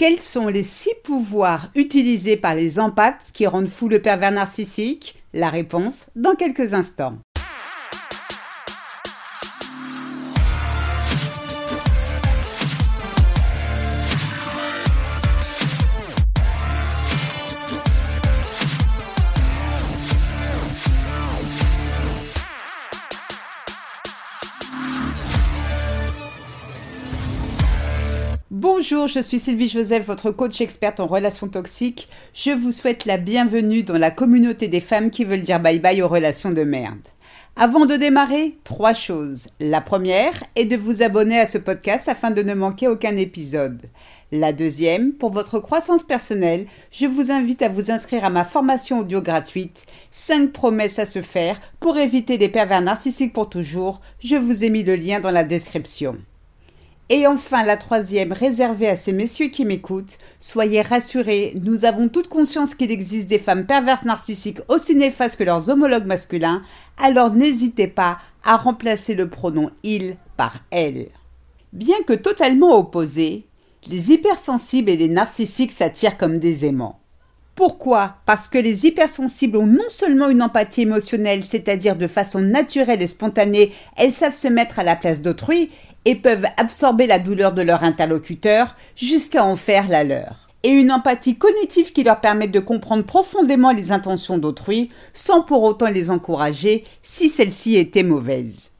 Quels sont les six pouvoirs utilisés par les empathes qui rendent fou le pervers narcissique? La réponse dans quelques instants. Bonjour, je suis Sylvie Joseph, votre coach experte en relations toxiques. Je vous souhaite la bienvenue dans la communauté des femmes qui veulent dire bye bye aux relations de merde. Avant de démarrer, trois choses. La première est de vous abonner à ce podcast afin de ne manquer aucun épisode. La deuxième, pour votre croissance personnelle, je vous invite à vous inscrire à ma formation audio gratuite 5 promesses à se faire pour éviter des pervers narcissiques pour toujours. Je vous ai mis le lien dans la description. Et enfin, la troisième, réservée à ces messieurs qui m'écoutent, soyez rassurés, nous avons toute conscience qu'il existe des femmes perverses narcissiques aussi néfastes que leurs homologues masculins, alors n'hésitez pas à remplacer le pronom il par elle. Bien que totalement opposés, les hypersensibles et les narcissiques s'attirent comme des aimants. Pourquoi? Parce que les hypersensibles ont non seulement une empathie émotionnelle, c'est-à-dire de façon naturelle et spontanée, elles savent se mettre à la place d'autrui, et peuvent absorber la douleur de leur interlocuteur jusqu'à en faire la leur. Et une empathie cognitive qui leur permet de comprendre profondément les intentions d'autrui sans pour autant les encourager si celles-ci étaient mauvaises.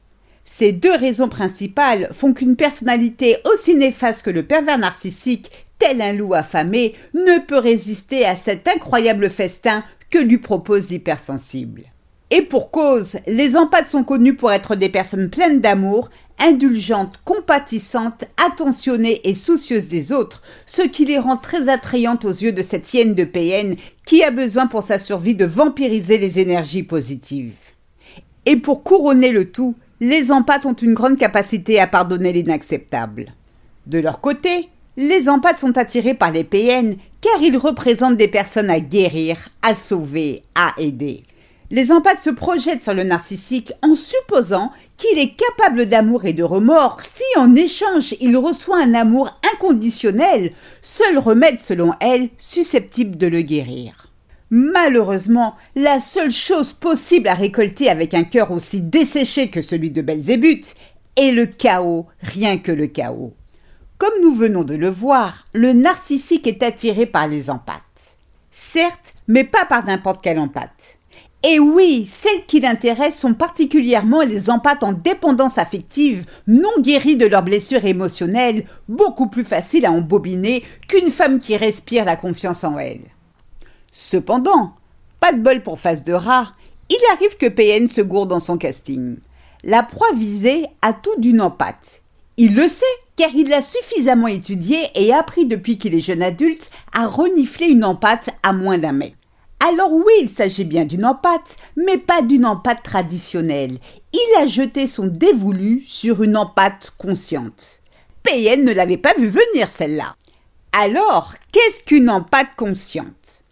Ces deux raisons principales font qu'une personnalité aussi néfaste que le pervers narcissique, tel un loup affamé, ne peut résister à cet incroyable festin que lui propose l'hypersensible. Et pour cause, les empathes sont connus pour être des personnes pleines d'amour, indulgentes, compatissantes, attentionnées et soucieuses des autres, ce qui les rend très attrayantes aux yeux de cette hyène de PN qui a besoin pour sa survie de vampiriser les énergies positives. Et pour couronner le tout, les empathes ont une grande capacité à pardonner l'inacceptable. De leur côté, les empathes sont attirés par les PN car ils représentent des personnes à guérir, à sauver, à aider. Les empathes se projettent sur le narcissique en supposant qu'il est capable d'amour et de remords si en échange il reçoit un amour inconditionnel, seul remède selon elle susceptible de le guérir. Malheureusement, la seule chose possible à récolter avec un cœur aussi desséché que celui de Belzébuth est le chaos, rien que le chaos. Comme nous venons de le voir, le narcissique est attiré par les empathes. Certes, mais pas par n'importe quel empathe. Et oui, celles qui l'intéressent sont particulièrement les empathes en dépendance affective, non guéries de leurs blessures émotionnelles, beaucoup plus faciles à embobiner qu'une femme qui respire la confiance en elle. Cependant, pas de bol pour face de rat, il arrive que PN se gourde dans son casting. La proie visée a tout d'une empathe. Il le sait, car il l'a suffisamment étudié et appris depuis qu'il est jeune adulte à renifler une empathe à moins d'un mètre. Alors oui, il s'agit bien d'une empâte, mais pas d'une empâte traditionnelle. Il a jeté son dévolu sur une empâte consciente. PN ne l'avait pas vu venir celle-là. Alors, qu'est-ce qu'une empâte consciente?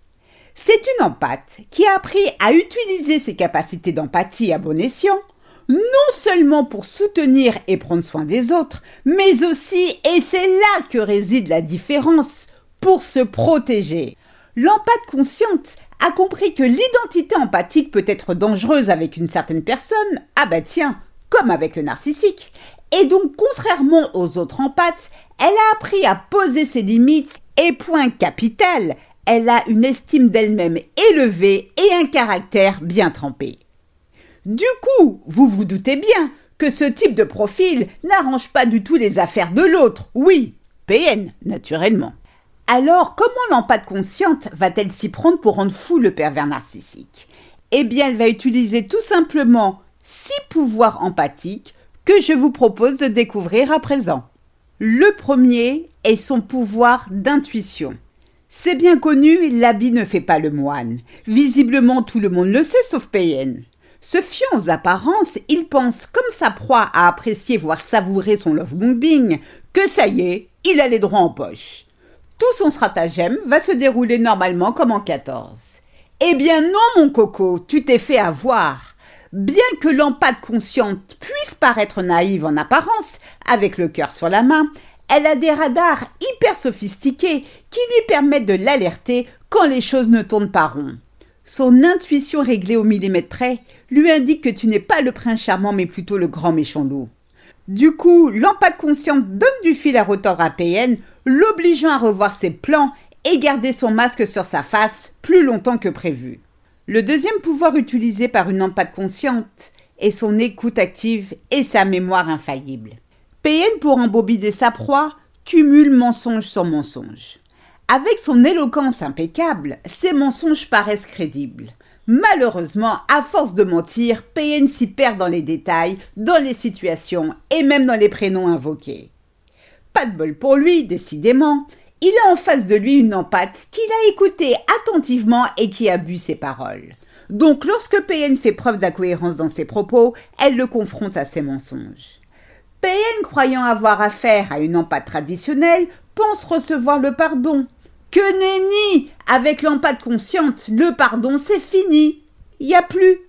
C'est une empâte qui a appris à utiliser ses capacités d'empathie à bon escient, non seulement pour soutenir et prendre soin des autres, mais aussi, et c'est là que réside la différence, pour se protéger. L'empâte consciente a compris que l'identité empathique peut être dangereuse avec une certaine personne, ah bah tiens, comme avec le narcissique. Et donc, contrairement aux autres empathes, elle a appris à poser ses limites et point capital, elle a une estime d'elle-même élevée et un caractère bien trempé. Du coup, vous vous doutez bien que ce type de profil n'arrange pas du tout les affaires de l'autre. Oui, PN, naturellement. Alors, comment l'empathe consciente va-t-elle s'y prendre pour rendre fou le pervers narcissique? Eh bien, elle va utiliser tout simplement six pouvoirs empathiques que je vous propose de découvrir à présent. Le premier est son pouvoir d'intuition. C'est bien connu, l'habit ne fait pas le moine. Visiblement, tout le monde le sait sauf PN. Se fiant aux apparences, il pense, comme sa proie à apprécier voire savourer son love bombing, que ça y est, il a les droits en poche. Tout son stratagème va se dérouler normalement comme en 14. Eh bien non, mon coco, tu t'es fait avoir. Bien que l'empate consciente puisse paraître naïve en apparence, avec le cœur sur la main, elle a des radars hyper sophistiqués qui lui permettent de l'alerter quand les choses ne tournent pas rond. Son intuition réglée au millimètre près lui indique que tu n'es pas le prince charmant mais plutôt le grand méchant loup. Du coup, l'empate consciente donne du fil à retordre à PN, l'obligeant à revoir ses plans et garder son masque sur sa face plus longtemps que prévu. Le deuxième pouvoir utilisé par une empate consciente est son écoute active et sa mémoire infaillible. PN, pour embobiner sa proie, cumule mensonge sur mensonge. Avec son éloquence impeccable, ses mensonges paraissent crédibles. Malheureusement, à force de mentir, PN s'y perd dans les détails, dans les situations et même dans les prénoms invoqués. Pas de bol pour lui, décidément. Il a en face de lui une empate qu'il a écoutée attentivement et qui a bu ses paroles. Donc lorsque PN fait preuve d'incohérence dans ses propos, elle le confronte à ses mensonges. PN, croyant avoir affaire à une empate traditionnelle, pense recevoir le pardon. Que nenni Avec l'empate consciente, le pardon c'est fini. Il n'y a plus.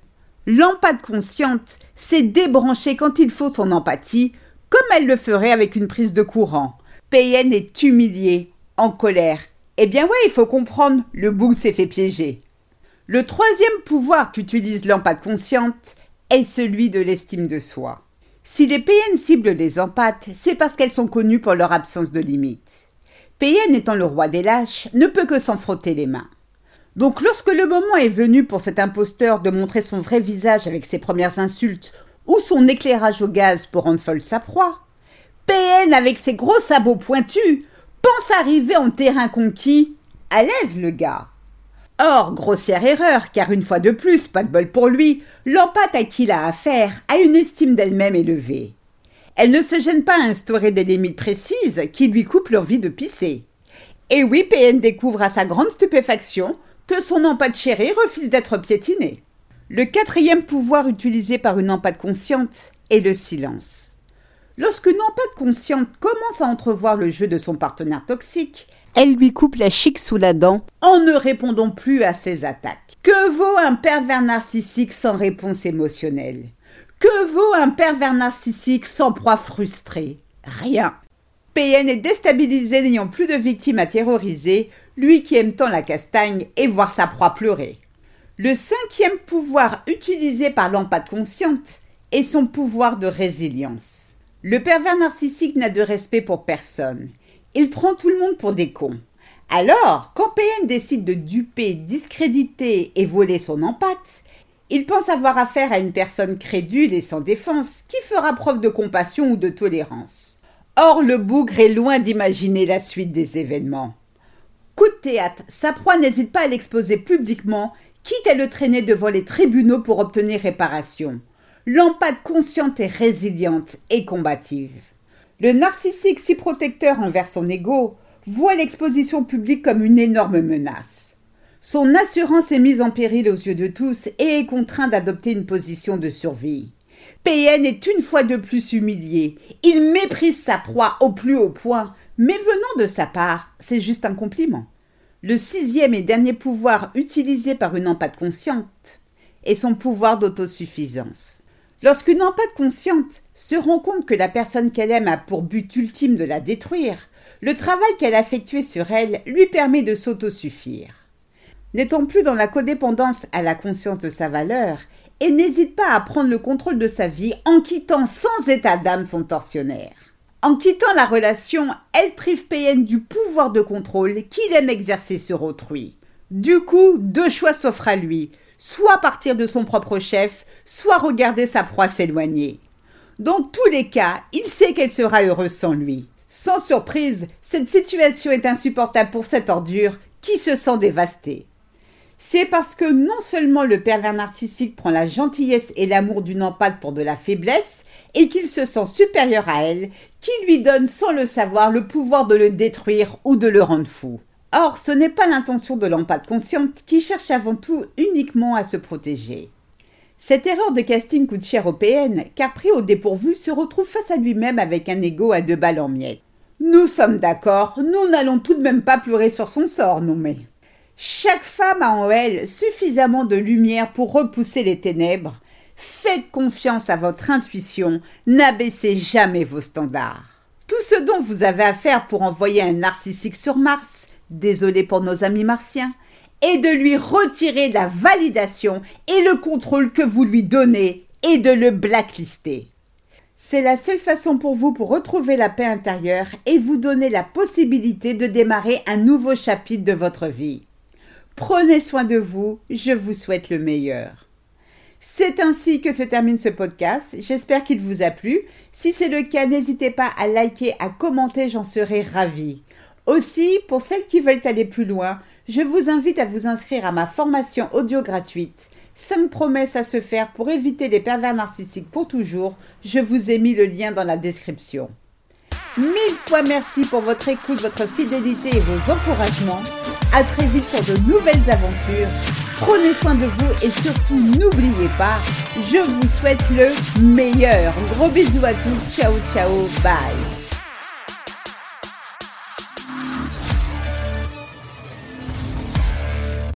L'empate consciente, c'est débrancher quand il faut son empathie, comme elle le ferait avec une prise de courant. PN est humilié, en colère. Eh bien ouais, il faut comprendre, le bout s'est fait piéger. Le troisième pouvoir qu'utilise l'empathe consciente est celui de l'estime de soi. Si les PN ciblent les empathes, c'est parce qu'elles sont connues pour leur absence de limites. PN étant le roi des lâches, ne peut que s'en frotter les mains. Donc lorsque le moment est venu pour cet imposteur de montrer son vrai visage avec ses premières insultes ou son éclairage au gaz pour rendre folle sa proie, PN avec ses gros sabots pointus pense arriver en terrain conquis, à l'aise le gars. Or, grossière erreur, car une fois de plus, pas de bol pour lui, l'empate à qui il a affaire a une estime d'elle-même élevée. Elle ne se gêne pas à instaurer des limites précises qui lui coupent l'envie de pisser. Et oui, PN découvre à sa grande stupéfaction que son empate chérie refuse d'être piétinée. Le quatrième pouvoir utilisé par une empate consciente est le silence. Lorsqu'une empate consciente commence à entrevoir le jeu de son partenaire toxique, elle lui coupe la chic sous la dent en ne répondant plus à ses attaques. Que vaut un pervers narcissique sans réponse émotionnelle? Que vaut un pervers narcissique sans proie frustrée? Rien. PN est déstabilisé n'ayant plus de victimes à terroriser, lui qui aime tant la castagne et voir sa proie pleurer. Le cinquième pouvoir utilisé par l'empate consciente est son pouvoir de résilience. Le pervers narcissique n'a de respect pour personne. Il prend tout le monde pour des cons. Alors, quand PN décide de duper, discréditer et voler son empate, il pense avoir affaire à une personne crédule et sans défense qui fera preuve de compassion ou de tolérance. Or, le bougre est loin d'imaginer la suite des événements. Coup de théâtre, sa proie n'hésite pas à l'exposer publiquement, quitte à le traîner devant les tribunaux pour obtenir réparation l'empate consciente et résiliente et combative. Le narcissique si protecteur envers son ego voit l'exposition publique comme une énorme menace. Son assurance est mise en péril aux yeux de tous et est contraint d'adopter une position de survie. PN est une fois de plus humilié. Il méprise sa proie au plus haut point, mais venant de sa part, c'est juste un compliment. Le sixième et dernier pouvoir utilisé par une empate consciente est son pouvoir d'autosuffisance. Lorsqu'une empathe consciente se rend compte que la personne qu'elle aime a pour but ultime de la détruire, le travail qu'elle a effectué sur elle lui permet de s'autosuffire. N'étant plus dans la codépendance à la conscience de sa valeur, et n'hésite pas à prendre le contrôle de sa vie en quittant sans état d'âme son tortionnaire. En quittant la relation, elle prive PN du pouvoir de contrôle qu'il aime exercer sur autrui. Du coup, deux choix s'offrent à lui, soit partir de son propre chef, soit regarder sa proie s'éloigner. Dans tous les cas, il sait qu'elle sera heureuse sans lui. Sans surprise, cette situation est insupportable pour cette ordure qui se sent dévastée. C'est parce que non seulement le pervers narcissique prend la gentillesse et l'amour d'une empate pour de la faiblesse, et qu'il se sent supérieur à elle, qu'il lui donne sans le savoir le pouvoir de le détruire ou de le rendre fou. Or, ce n'est pas l'intention de l'empate consciente qui cherche avant tout uniquement à se protéger. Cette erreur de casting coûte cher au PN, car pris au dépourvu se retrouve face à lui-même avec un ego à deux balles en miettes. Nous sommes d'accord, nous n'allons tout de même pas pleurer sur son sort, non mais. Chaque femme a en elle suffisamment de lumière pour repousser les ténèbres. Faites confiance à votre intuition, n'abaissez jamais vos standards. Tout ce dont vous avez à faire pour envoyer un narcissique sur Mars, désolé pour nos amis martiens, est de lui retirer la validation et le contrôle que vous lui donnez et de le blacklister. C'est la seule façon pour vous pour retrouver la paix intérieure et vous donner la possibilité de démarrer un nouveau chapitre de votre vie. Prenez soin de vous, je vous souhaite le meilleur. C'est ainsi que se termine ce podcast. J'espère qu'il vous a plu. Si c'est le cas, n'hésitez pas à liker, à commenter, j'en serai ravie. Aussi, pour celles qui veulent aller plus loin, je vous invite à vous inscrire à ma formation audio gratuite. 5 promesses à se faire pour éviter les pervers narcissiques pour toujours. Je vous ai mis le lien dans la description. Mille fois merci pour votre écoute, votre fidélité et vos encouragements. À très vite pour de nouvelles aventures. Prenez soin de vous et surtout n'oubliez pas, je vous souhaite le meilleur. Gros bisous à tous. Ciao ciao. Bye.